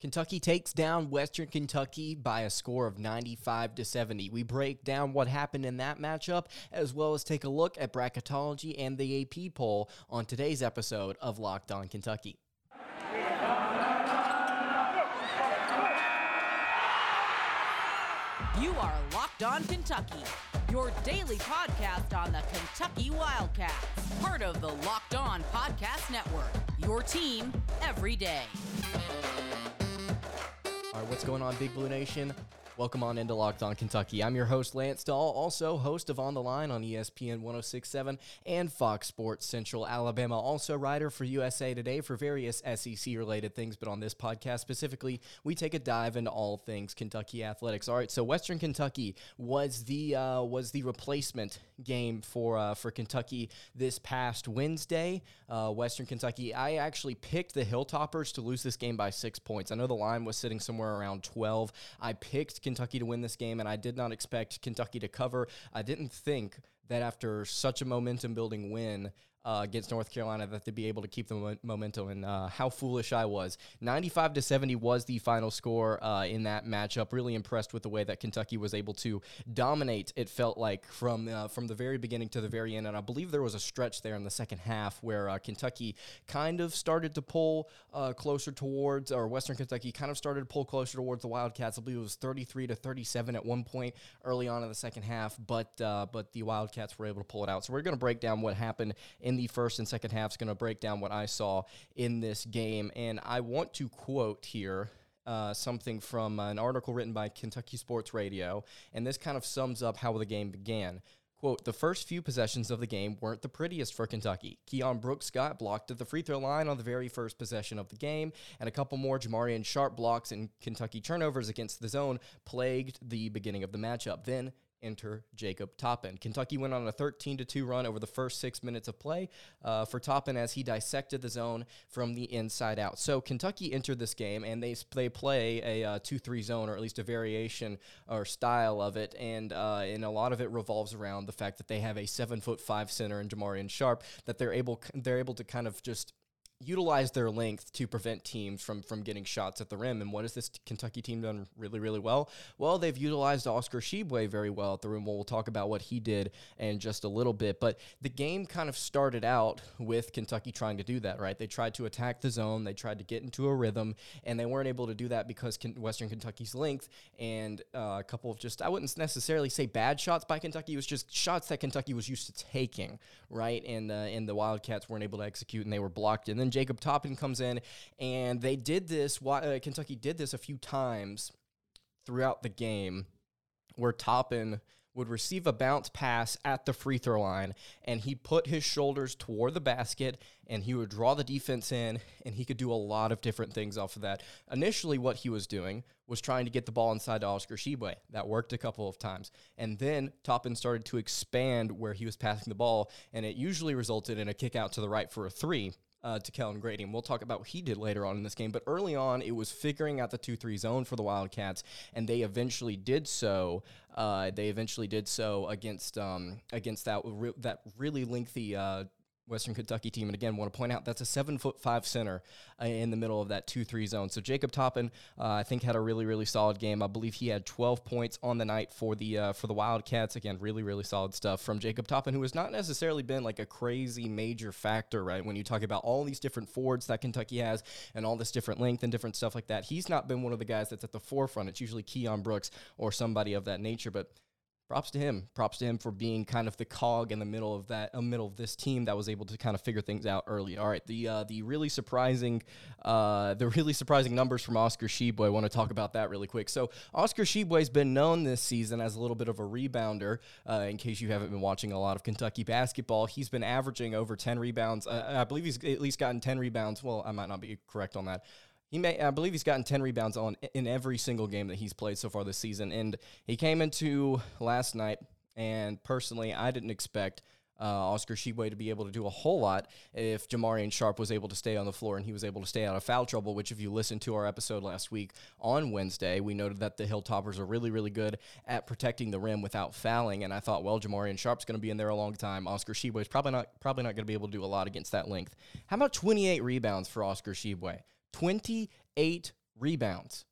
Kentucky takes down Western Kentucky by a score of 95 to 70. We break down what happened in that matchup as well as take a look at bracketology and the AP poll on today's episode of Locked On Kentucky. You are Locked On Kentucky, your daily podcast on the Kentucky Wildcats, part of the Locked On Podcast Network. Your team every day. All right, what's going on, Big Blue Nation? Welcome on into Locked On Kentucky. I'm your host, Lance Dahl, also host of On the Line on ESPN 1067 and Fox Sports Central Alabama. Also, writer for USA Today for various SEC related things, but on this podcast specifically, we take a dive into all things Kentucky athletics. All right, so Western Kentucky was the uh, was the replacement game for uh, for Kentucky this past Wednesday. Uh, Western Kentucky, I actually picked the Hilltoppers to lose this game by six points. I know the line was sitting somewhere around 12. I picked Kentucky to win this game, and I did not expect Kentucky to cover. I didn't think that after such a momentum building win, uh, against North Carolina that they'd be able to keep the mo- momentum. And uh, how foolish I was. 95 to 70 was the final score uh, in that matchup. Really impressed with the way that Kentucky was able to dominate. It felt like from uh, from the very beginning to the very end. And I believe there was a stretch there in the second half where uh, Kentucky kind of started to pull uh, closer towards, or Western Kentucky kind of started to pull closer towards the Wildcats. I believe it was 33 to 37 at one point early on in the second half, but but the Wildcats were able to pull it out. So we're going to break down what happened in the first and second half is going to break down what I saw in this game. And I want to quote here uh, something from an article written by Kentucky Sports Radio, and this kind of sums up how the game began. Quote, the first few possessions of the game weren't the prettiest for Kentucky. Keion Brooks got blocked at the free throw line on the very first possession of the game, and a couple more Jamarion Sharp blocks and Kentucky turnovers against the zone plagued the beginning of the matchup. Then enter Jacob Toppin. Kentucky went on a 13 to 2 run over the first six minutes of play uh, for Toppin as he dissected the zone from the inside out. So Kentucky entered this game and they they play a uh, 2 3 zone or at least a variation or style of it, and uh, and a lot of it revolves around the fact that they have a seven foot five center in Jamarion Sharp that they're able they're able to kind of just utilize their length to prevent teams from from getting shots at the rim. And what has this Kentucky team done really, really well? Well, they've utilized Oscar Tshiebwe very well at the rim. We'll talk about what he did in just a little bit. But the game kind of started out with Kentucky trying to do that, right? They tried to attack the zone, they tried to get into a rhythm, and they weren't able to do that because Western Kentucky's length and uh, a couple of just, I wouldn't necessarily say bad shots by Kentucky. It was just shots that Kentucky was used to taking, right? And, uh, and the Wildcats weren't able to execute and they were blocked. And then then Jacob Toppin comes in, and they did this. Uh, Kentucky did this a few times throughout the game, where Toppin would receive a bounce pass at the free throw line and he put his shoulders toward the basket and he would draw the defense in and he could do a lot of different things off of that. Initially what he was doing was trying to get the ball inside to Oscar Tshiebwe. That worked a couple of times. And then Toppin started to expand where he was passing the ball and it usually resulted in a kick out to the right for a 3 uh, to Kellan Grady. And we'll talk about what he did later on in this game. But early on, it was figuring out the 2 3 zone for the Wildcats, and they eventually did so. Uh, they eventually did so against um, against that re- that really lengthy uh, Western Kentucky team. And again, want to point out that's a seven foot five center uh, in the middle of that two three zone. So Jacob Toppin, uh, I think, had a really really solid game. I believe he had 12 points on the night for the uh, for the Wildcats. Again, really really solid stuff from Jacob Toppin, who has not necessarily been like a crazy major factor, right? When you talk about all these different forwards that Kentucky has and all this different length and different stuff like that, he's not been one of the guys that's at the forefront. It's usually Keion Brooks or somebody of that nature, but props to him. Props to him for being kind of the cog in the middle of that, uh, middle of this team that was able to kind of figure things out early. All right, the uh, the really surprising, uh, the really surprising numbers from Oscar Tshiebwe. I want to talk about that really quick. So Oscar Tshiebwe's been known this season as a little bit of a rebounder. Uh, in case you haven't been watching a lot of Kentucky basketball, he's been averaging over ten rebounds. Uh, I believe he's at least gotten ten rebounds. Well, I might not be correct on that. He may, I believe, he's gotten ten rebounds on in every single game that he's played so far this season. And he came into last night, and personally, I didn't expect uh, Oscar Tshiebwe to be able to do a whole lot if Jamarion Sharp was able to stay on the floor and he was able to stay out of foul trouble. Which, if you listened to our episode last week on Wednesday, we noted that the Hilltoppers are really, really good at protecting the rim without fouling. And I thought, well, Jamarion Sharp's going to be in there a long time. Oscar Tshiebwe is probably not probably not going to be able to do a lot against that length. How about 28 rebounds for Oscar Tshiebwe? 28 rebounds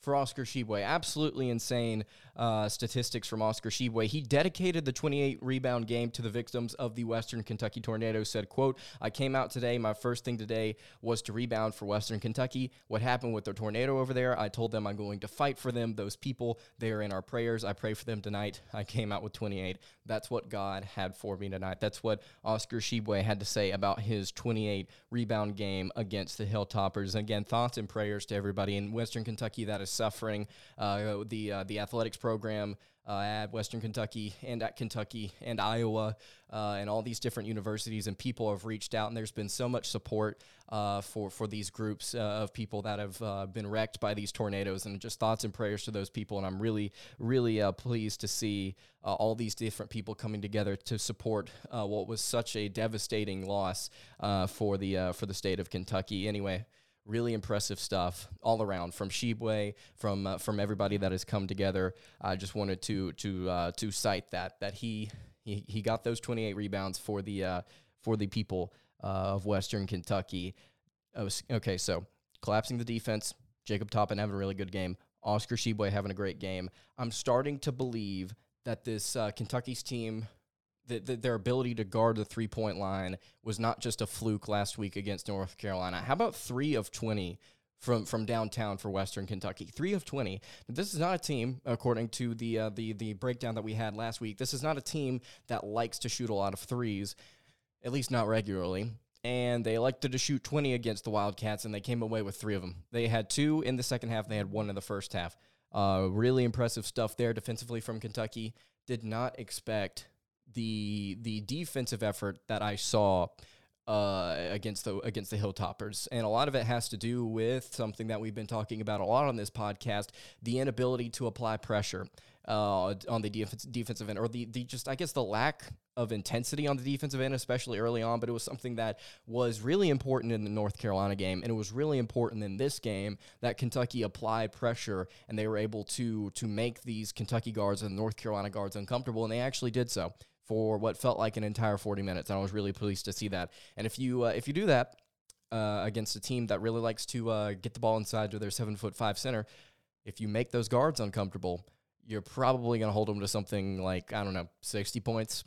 for Oscar Tshiebwe. Absolutely insane uh, statistics from Oscar Tshiebwe. He dedicated the 28 rebound game to the victims of the Western Kentucky tornado. Said, "quote I came out today. My first thing today was to rebound for Western Kentucky. What happened with the tornado over there? I told them I'm going to fight for them. Those people, they are in our prayers. I pray for them tonight. I came out with 28. That's what God had for me tonight. That's what Oscar Tshiebwe had to say about his 28 rebound game against the Hilltoppers. And again, thoughts and prayers to everybody in Western Kentucky that is suffering. Uh, the uh, the athletics program uh, at Western Kentucky and at Kentucky and Iowa uh, and all these different universities and people have reached out and there's been so much support uh, for for these groups uh, of people that have uh, been wrecked by these tornadoes and just thoughts and prayers to those people and I'm really really uh, pleased to see all these different people coming together to support what was such a devastating loss for the for the state of Kentucky. Anyway really impressive stuff all around from Tshiebwe, from uh, from everybody that has come together. I just wanted to to uh, to cite that that he, he he got those 28 rebounds for the uh, for the people uh, of Western Kentucky. Okay, so collapsing the defense, Jacob Toppin having a really good game, Oscar Tshiebwe having a great game. I'm starting to believe that this uh, Kentucky's team the, the, their ability to guard the three point line was not just a fluke last week against North Carolina. How about three of 20 from, from downtown for Western Kentucky? Three of 20. This is not a team, according to the, uh, the, the breakdown that we had last week, this is not a team that likes to shoot a lot of threes, at least not regularly. And they elected to shoot 20 against the Wildcats, and they came away with three of them. They had two in the second half, they had one in the first half. Uh, really impressive stuff there defensively from Kentucky. Did not expect the the defensive effort that I saw uh, against the against the Hilltoppers, and a lot of it has to do with something that we've been talking about a lot on this podcast: the inability to apply pressure uh, on the defense, defensive end, or the, the just I guess the lack of intensity on the defensive end, especially early on. But it was something that was really important in the North Carolina game, and it was really important in this game that Kentucky applied pressure and they were able to to make these Kentucky guards and North Carolina guards uncomfortable, and they actually did so for what felt like an entire 40 minutes. And I was really pleased to see that. And if you uh, if you do that uh, against a team that really likes to uh, get the ball inside to their seven foot five center, if you make those guards uncomfortable, you're probably going to hold them to something like I don't know, 60 points,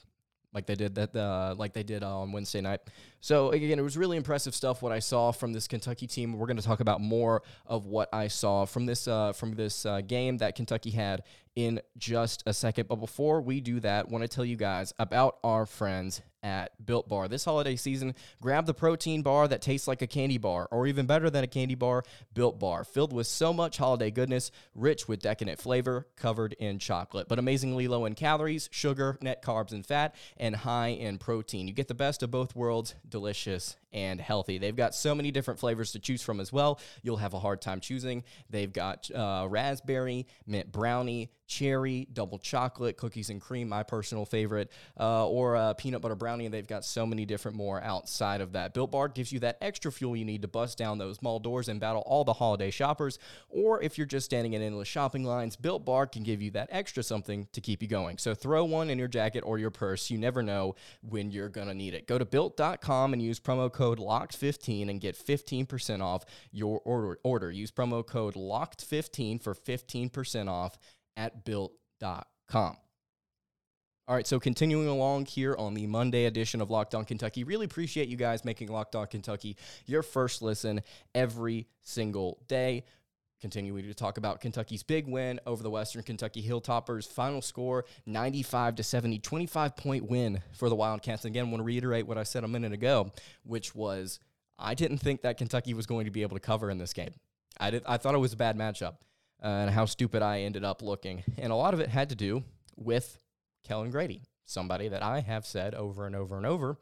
like they did that uh, like they did on Wednesday night. So again, it was really impressive stuff what I saw from this Kentucky team. We're going to talk about more of what I saw from this uh, from this uh, game that Kentucky had in just a second. But before we do that, I want to tell you guys about our friends at Built Bar. This holiday season, grab the protein bar that tastes like a candy bar, or even better than a candy bar, Built Bar, filled with so much holiday goodness, rich with decadent flavor, covered in chocolate, but amazingly low in calories, sugar, net carbs, and fat, and high in protein. You get the best of both worlds, delicious and healthy. They've got so many different flavors to choose from as well. You'll have a hard time choosing. They've got uh, raspberry, mint brownie, cherry, double chocolate, cookies and cream, my personal favorite, uh, or peanut butter brownie. And they've got so many different more outside of that. Built Bar gives you that extra fuel you need to bust down those mall doors and battle all the holiday shoppers. Or if you're just standing in endless shopping lines, Built Bar can give you that extra something to keep you going. So throw one in your jacket or your purse. You never know when you're going to need it. Go to built.com and use promo code LOCKED15 and get 15% off your order. order. Use promo code LOCKED15 for 15% off at built.com. All right, so continuing along here on the Monday edition of Locked On Kentucky, really appreciate you guys making Locked On Kentucky your first listen every single day. Continuing to talk about Kentucky's big win over the Western Kentucky Hilltoppers. Final score 95 to 70, 25 point win for the Wildcats. And again, I want to reiterate what I said a minute ago, which was I didn't think that Kentucky was going to be able to cover in this game. I, did, I thought it was a bad matchup uh, and how stupid I ended up looking. And a lot of it had to do with Kellan Grady, somebody that I have said over and over and over.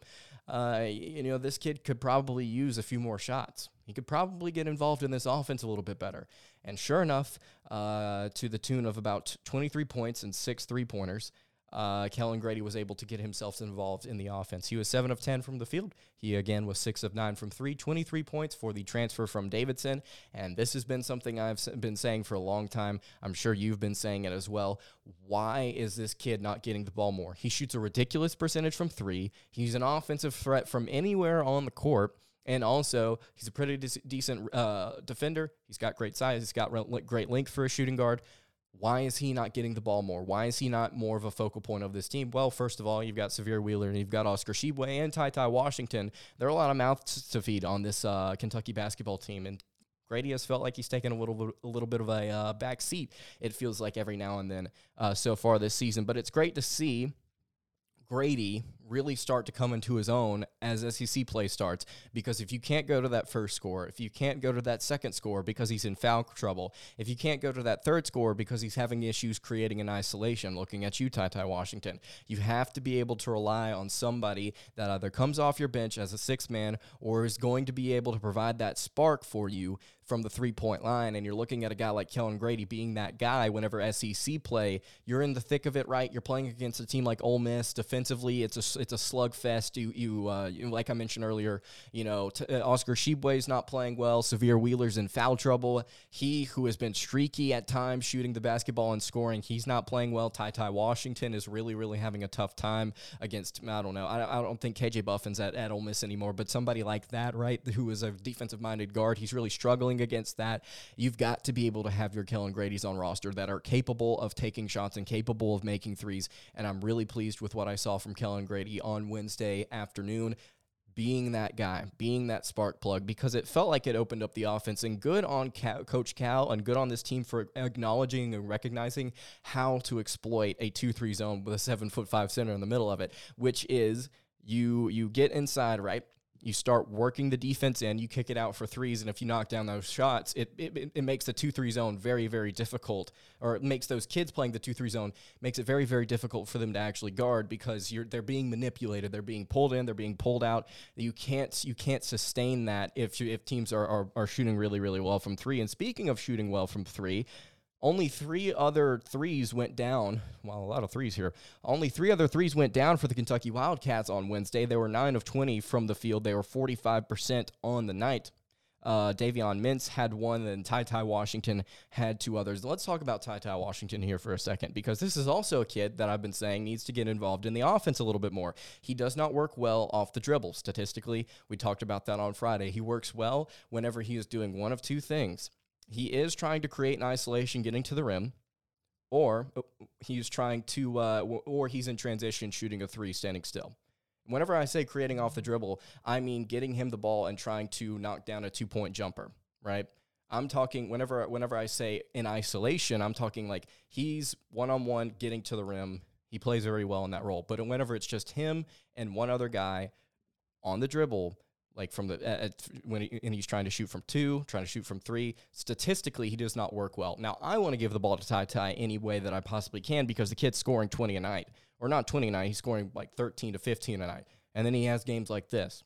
Uh, you know, this kid could probably use a few more shots. He could probably get involved in this offense a little bit better. And sure enough, uh, to the tune of about 23 points and six three pointers, uh, Kellan Grady was able to get himself involved in the offense. He was 7 of 10 from the field. He again was 6 of 9 from 3, 23 points for the transfer from Davidson. And this has been something I've been saying for a long time. I'm sure you've been saying it as well. Why is this kid not getting the ball more? He shoots a ridiculous percentage from 3. He's an offensive threat from anywhere on the court. And also, he's a pretty de- decent uh, defender. He's got great size. He's got re- great length for a shooting guard. Why is he not getting the ball more? Why is he not more of a focal point of this team? Well, first of all, you've got Sahvir Wheeler and you've got Oscar Tshiebwe and Ty Ty Washington. There are a lot of mouths to feed on this uh, Kentucky basketball team, and Grady has felt like he's taken a little a little bit of a uh, back seat. It feels like every now and then uh, so far this season, but it's great to see Grady really start to come into his own as SEC play starts. Because if you can't go to that first score, if you can't go to that second score because he's in foul trouble, if you can't go to that third score because he's having issues creating an isolation, looking at you, Ty Ty Washington, you have to be able to rely on somebody that either comes off your bench as a six man or is going to be able to provide that spark for you from the three point line. And you're looking at a guy like Kellan Grady being that guy whenever SEC play, you're in the thick of it, right? You're playing against a team like Ole Miss defensively. It's a, it's a slugfest. You, you, uh, you like I mentioned earlier, you know, t- uh, Oscar is not playing well. Sahvir Wheeler's in foul trouble. He, who has been streaky at times shooting the basketball and scoring, he's not playing well. Ty Ty Washington is really, really having a tough time against, I don't know, I, I don't think KJ Buffen's at, at Ole Miss anymore, but somebody like that, right, who is a defensive minded guard, he's really struggling against that. You've got to be able to have your Kellan Grady's on roster that are capable of taking shots and capable of making threes. And I'm really pleased with what I saw from Kellan Grady on Wednesday afternoon being that guy, being that spark plug, because it felt like it opened up the offense. And good on Cal, Coach Cal and good on this team for acknowledging and recognizing how to exploit a two-three zone with a seven foot five center in the middle of it, which is you you get inside right you start working the defense in, you kick it out for threes, and if you knock down those shots, it, it, it makes the 2 3 zone very, very difficult, or it makes those kids playing the 2 3 zone, makes it very, very difficult for them to actually guard because you're they're being manipulated, they're being pulled in, they're being pulled out. You can't you can't sustain that if you, if teams are, are, are shooting really, really well from three. And speaking of shooting well from three, only three other threes went down. Well, a lot of threes here. Only three other threes went down for the Kentucky Wildcats on Wednesday. They were 9 of 20 from the field. They were 45% on the night. Uh, Davion Mintz had one, and Ty Ty Washington had two others. Let's talk about Ty Ty Washington here for a second because this is also a kid that I've been saying needs to get involved in the offense a little bit more. He does not work well off the dribble. Statistically, we talked about that on Friday. He works well whenever he is doing one of two things he is trying to create an isolation getting to the rim, or uh, he's trying to, uh, or he's in transition shooting a three standing still. Whenever I say creating off the dribble, I mean getting him the ball and trying to knock down a two point jumper, right? I'm talking whenever whenever I say in isolation, I'm talking like he's one on one getting to the rim. He plays very well in that role. But whenever it's just him and one other guy on the dribble, like from the uh, when he, and he's trying to shoot from two, trying to shoot from three. Statistically, he does not work well. Now, I want to give the ball to Ty Ty any way that I possibly can because the kid's scoring 20 a night, or not 20 a night. He's scoring like 13 to 15 a night, and then he has games like this.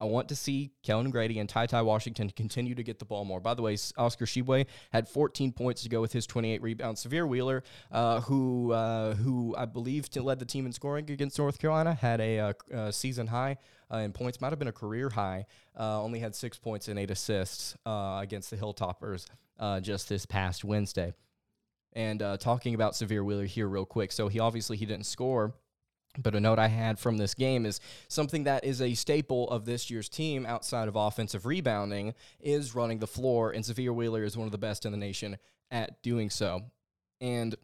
I want to see Kellan Grady and Ty Ty Washington continue to get the ball more. By the way, Oscar Tshiebwe had 14 points to go with his 28 rebounds. Sahvir Wheeler, uh, who uh, who I believe led the team in scoring against North Carolina, had a, a, uh, a season high uh, in points, might have been a career high. Uh, only had six points and eight assists uh, against the Hilltoppers just this past Wednesday. And talking about Sahvir Wheeler here real quick, so he obviously he didn't score but a note I had from this game is something that is a staple of this year's team outside of offensive rebounding is running the floor, and Sahvir Wheeler is one of the best in the nation at doing so. And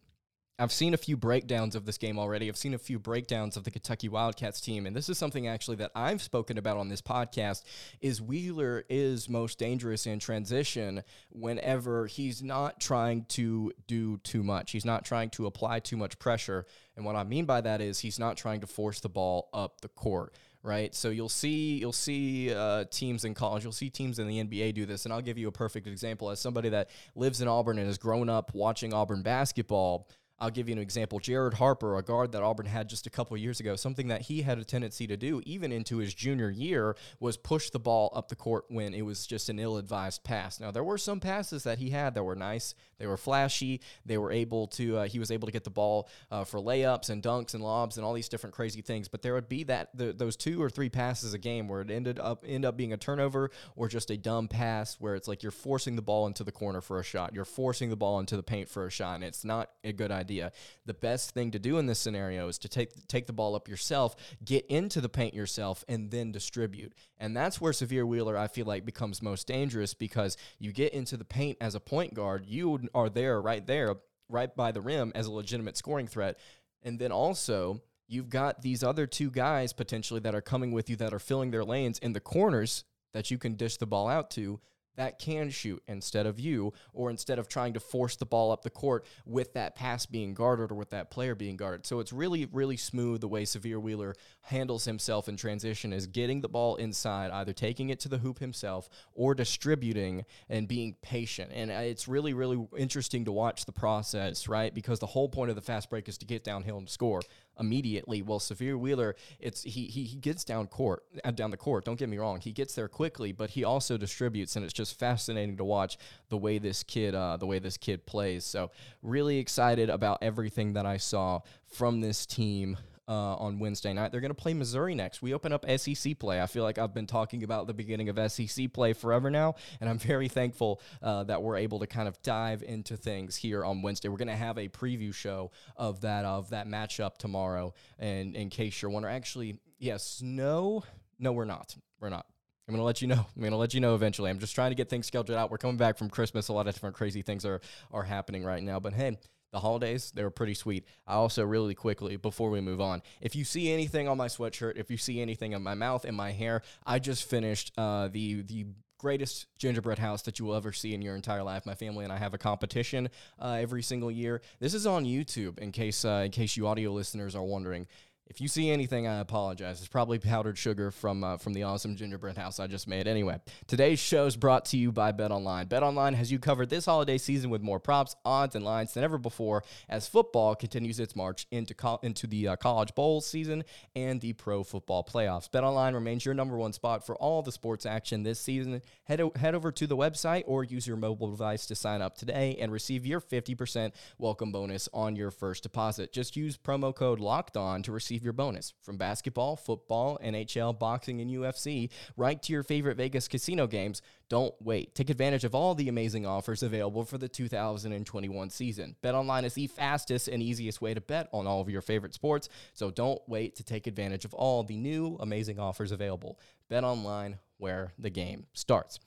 I've seen a few breakdowns of this game already. I've seen a few breakdowns of the Kentucky Wildcats team, and this is something actually that I've spoken about on this podcast. Is Wheeler is most dangerous in transition whenever he's not trying to do too much. He's not trying to apply too much pressure, and what I mean by that is he's not trying to force the ball up the court right? So you'll see you'll see uh, teams in college, you'll see teams in the NBA do this, and I'll give you a perfect example as somebody that lives in Auburn and has grown up watching Auburn basketball. I'll give you an example. Jared Harper, a guard that Auburn had just a couple years ago, something that he had a tendency to do even into his junior year was push the ball up the court when it was just an ill advised pass. Now, there were some passes that he had that were nice, they were flashy, they were able to, uh, he was able to get the ball uh, for layups and dunks and lobs and all these different crazy things. But there would be that, the, those two or three passes a game where it ended up, end up being a turnover or just a dumb pass where it's like you're forcing the ball into the corner for a shot, you're forcing the ball into the paint for a shot, and it's not a good idea idea. Uh, the best thing to do in this scenario is to take take the ball up yourself, get into the paint yourself, and then distribute. And that's where Sahvir Wheeler, I feel like, becomes most dangerous because you get into the paint as a point guard, you are there, right there, right by the rim as a legitimate scoring threat. And then also, you've got these other two guys potentially that are coming with you that are filling their lanes in the corners that you can dish the ball out to that can shoot instead of you, or instead of trying to force the ball up the court with that pass being guarded or with that player being guarded. So it's really, really smooth the way Sahvir Wheeler handles himself in transition is getting the ball inside, either taking it to the hoop himself or distributing and being patient. And uh, it's really, really interesting to watch the process, right? Because the whole point of the fast break is to get downhill and score immediately. Well, Sahvir Wheeler, it's he, he he gets down court uh, down the court. Don't get me wrong, he gets there quickly, but he also distributes, and it's just fascinating to watch the way this kid uh, the way this kid plays. So really excited about everything that I saw from this team uh, on Wednesday night. They're going to play Missouri next. We open up SEC play. I feel like I've been talking about the beginning of SEC play forever now, and I'm very thankful uh, that we're able to kind of dive into things here on Wednesday. We're going to have a preview show of that of that matchup tomorrow. And in case you're wondering, actually, yes, no, no, we're not. We're not. I'm gonna let you know. I'm gonna let you know eventually. I'm just trying to get things scheduled out. We're coming back from Christmas. A lot of different crazy things are are happening right now. But hey, the holidays they were pretty sweet i also really quickly before we move on if you see anything on my sweatshirt if you see anything in my mouth and my hair i just finished uh, the the greatest gingerbread house that you will ever see in your entire life. My family and I have a competition uh, every single year. This is on YouTube, in case uh, in case you audio listeners are wondering. If you see anything, I apologize. It's probably powdered sugar from uh, from the awesome gingerbread house I just made. Anyway, today's show is brought to you by BetOnline. BetOnline has you covered this holiday season with more props, odds, and lines than ever before as football continues its march into co- into the uh, college bowl season and the pro football playoffs. BetOnline remains your number one spot for all the sports action this season. Head o- head over to the website or use your mobile device to sign up today and receive your 50% welcome bonus on your first deposit. Just use promo code Locked On to receive receive your bonus from basketball, football, NHL, boxing, and UFC right to your favorite Vegas casino games. Don't wait. Take advantage of all the amazing offers available for the 2021 season. BetOnline is the fastest and easiest way to bet on all of your favorite sports, so don't wait to take advantage of all the new amazing offers available. BetOnline, where the game starts.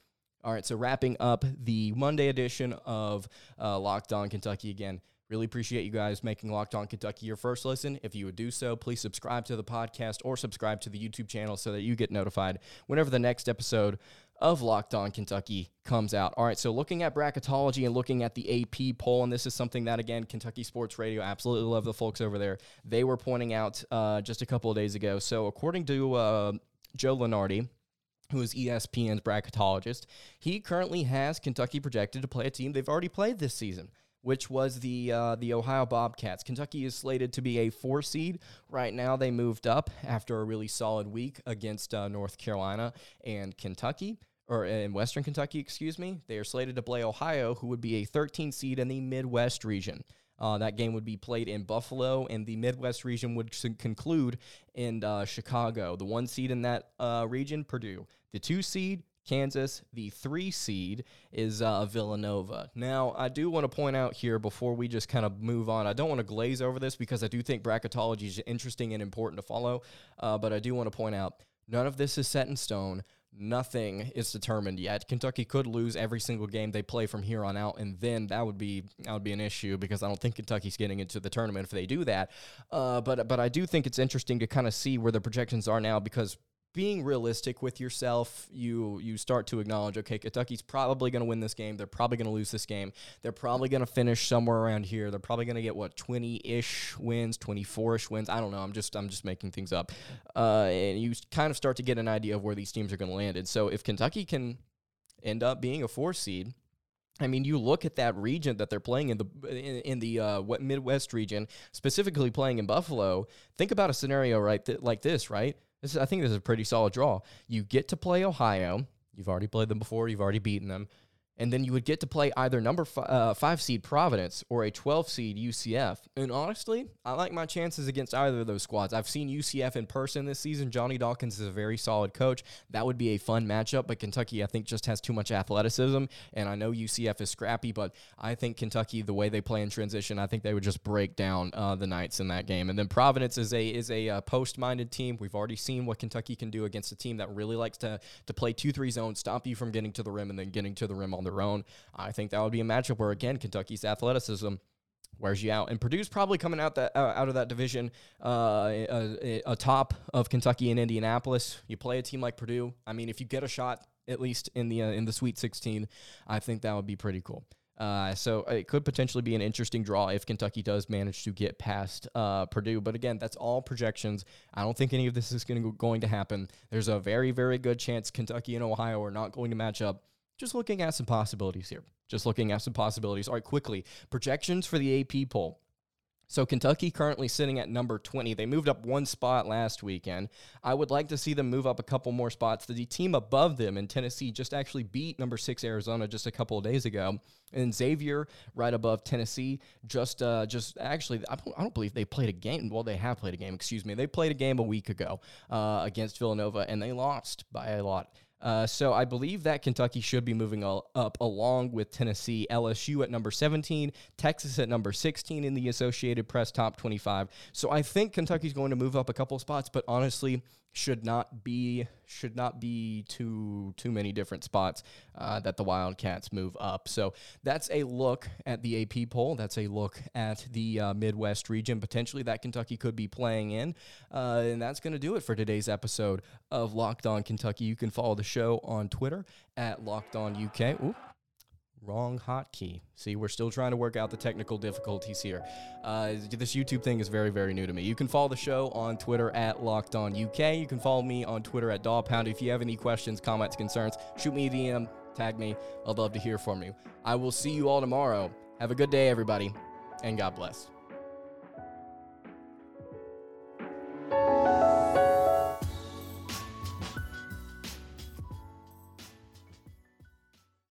All right, so wrapping up the Monday edition of uh, Locked On Kentucky again. Really appreciate you guys making Locked On Kentucky your first listen. If you would do so, please subscribe to the podcast or subscribe to the YouTube channel so that you get notified whenever the next episode of Locked On Kentucky comes out. All right, so looking at bracketology and looking at the AP poll, and this is something that, again, Kentucky Sports Radio, absolutely love the folks over there. They were pointing out uh, just a couple of days ago. So, according to uh, Joe Lunardi, who is ESPN's bracketologist, he currently has Kentucky projected to play a team they've already played this season which was the uh, the Ohio Bobcats. Kentucky is slated to be a four seed right now. They moved up after a really solid week against uh, North Carolina and Kentucky. Or in Western Kentucky, excuse me. They are slated to play Ohio, who would be a 13 seed in the Midwest region. Uh, that game would be played in Buffalo, and the Midwest region would conclude in uh, Chicago. The one seed in that uh, region, Purdue. The two seed, Kansas. The three seed is uh, Villanova. Now, I do want to point out here before we just kind of move on, I don't want to glaze over this because I do think bracketology is interesting and important to follow, uh, but I do want to point out none of this is set in stone. Nothing is determined yet. Kentucky could lose every single game they play from here on out, and then that would be that would be an issue because I don't think Kentucky's getting into the tournament if they do that. Uh, but but I do think it's interesting to kind of see where the projections are now because being realistic with yourself, you you start to acknowledge, okay, Kentucky's probably going to win this game. They're probably going to lose this game. They're probably going to finish somewhere around here. They're probably going to get what twenty ish wins, twenty four ish wins. I don't know. I'm just I'm just making things up, uh, and you kind of start to get an idea of where these teams are going to land. And so if Kentucky can end up being a four seed. I mean, you look at that region that they're playing in the in, in the uh, Midwest region, specifically playing in Buffalo. Think about a scenario right th- like this, right? This is, I think this is a pretty solid draw. You get to play Ohio. You've already played them before. You've already beaten them. And then you would get to play either number uh, five seed Providence or a 12 seed UCF. And honestly, I like my chances against either of those squads. I've seen UCF in person this season. Johnny Dawkins is a very solid coach. That would be a fun matchup, but Kentucky, I think, just has too much athleticism. And I know UCF is scrappy, but I think Kentucky, the way they play in transition, I think they would just break down uh, the Knights in that game. And then Providence is a is a uh, post minded team. We've already seen what Kentucky can do against a team that really likes to to play two three zone, stop you from getting to the rim, and then getting to the rim on their own. I think that would be a matchup where again Kentucky's athleticism wears you out. And Purdue's probably coming out that uh, out of that division uh, a, top of Kentucky and Indianapolis. You play a team like Purdue. I mean, if you get a shot at least in the uh, in the Sweet 16, I think that would be pretty cool. Uh, so it could potentially be an interesting draw if Kentucky does manage to get past uh, Purdue. But again, that's all projections. I don't think any of this is to going to happen. There's a very very good chance Kentucky and Ohio are not going to match up just looking at some possibilities here. Just looking at some possibilities. All right, quickly. Projections for the AP poll. So Kentucky currently sitting at number 20. They moved up one spot last weekend. I would like to see them move up a couple more spots. The team above them in Tennessee just actually beat number 6 Arizona just a couple of days ago. And Xavier right above Tennessee just uh just actually I don't, I don't believe they played a game. Well, they have played a game, excuse me. They played a game a week ago uh, against Villanova and they lost by a lot. Uh, so I believe that Kentucky should be moving up along with Tennessee, LSU at number 17, Texas at number 16 in the Associated Press top 25. So I think Kentucky's going to move up a couple spots, but honestly, should not be should not be too too many different spots uh, that the Wildcats move up. So that's a look at the AP poll. That's a look at the uh, Midwest region potentially that Kentucky could be playing in, uh, and that's going to do it for today's episode of Locked On Kentucky. You can follow the show on Twitter at Locked On UK. Ooh, Wrong hotkey. See, we're still trying to work out the technical difficulties here. Uh, this YouTube thing is very, very new to me. You can follow the show on Twitter at Locked On UK. You can follow me on Twitter at Dawpound. If you have any questions, comments, concerns, shoot me a DM, tag me. I'd love to hear from you. I will see you all tomorrow. Have a good day, everybody, and God bless.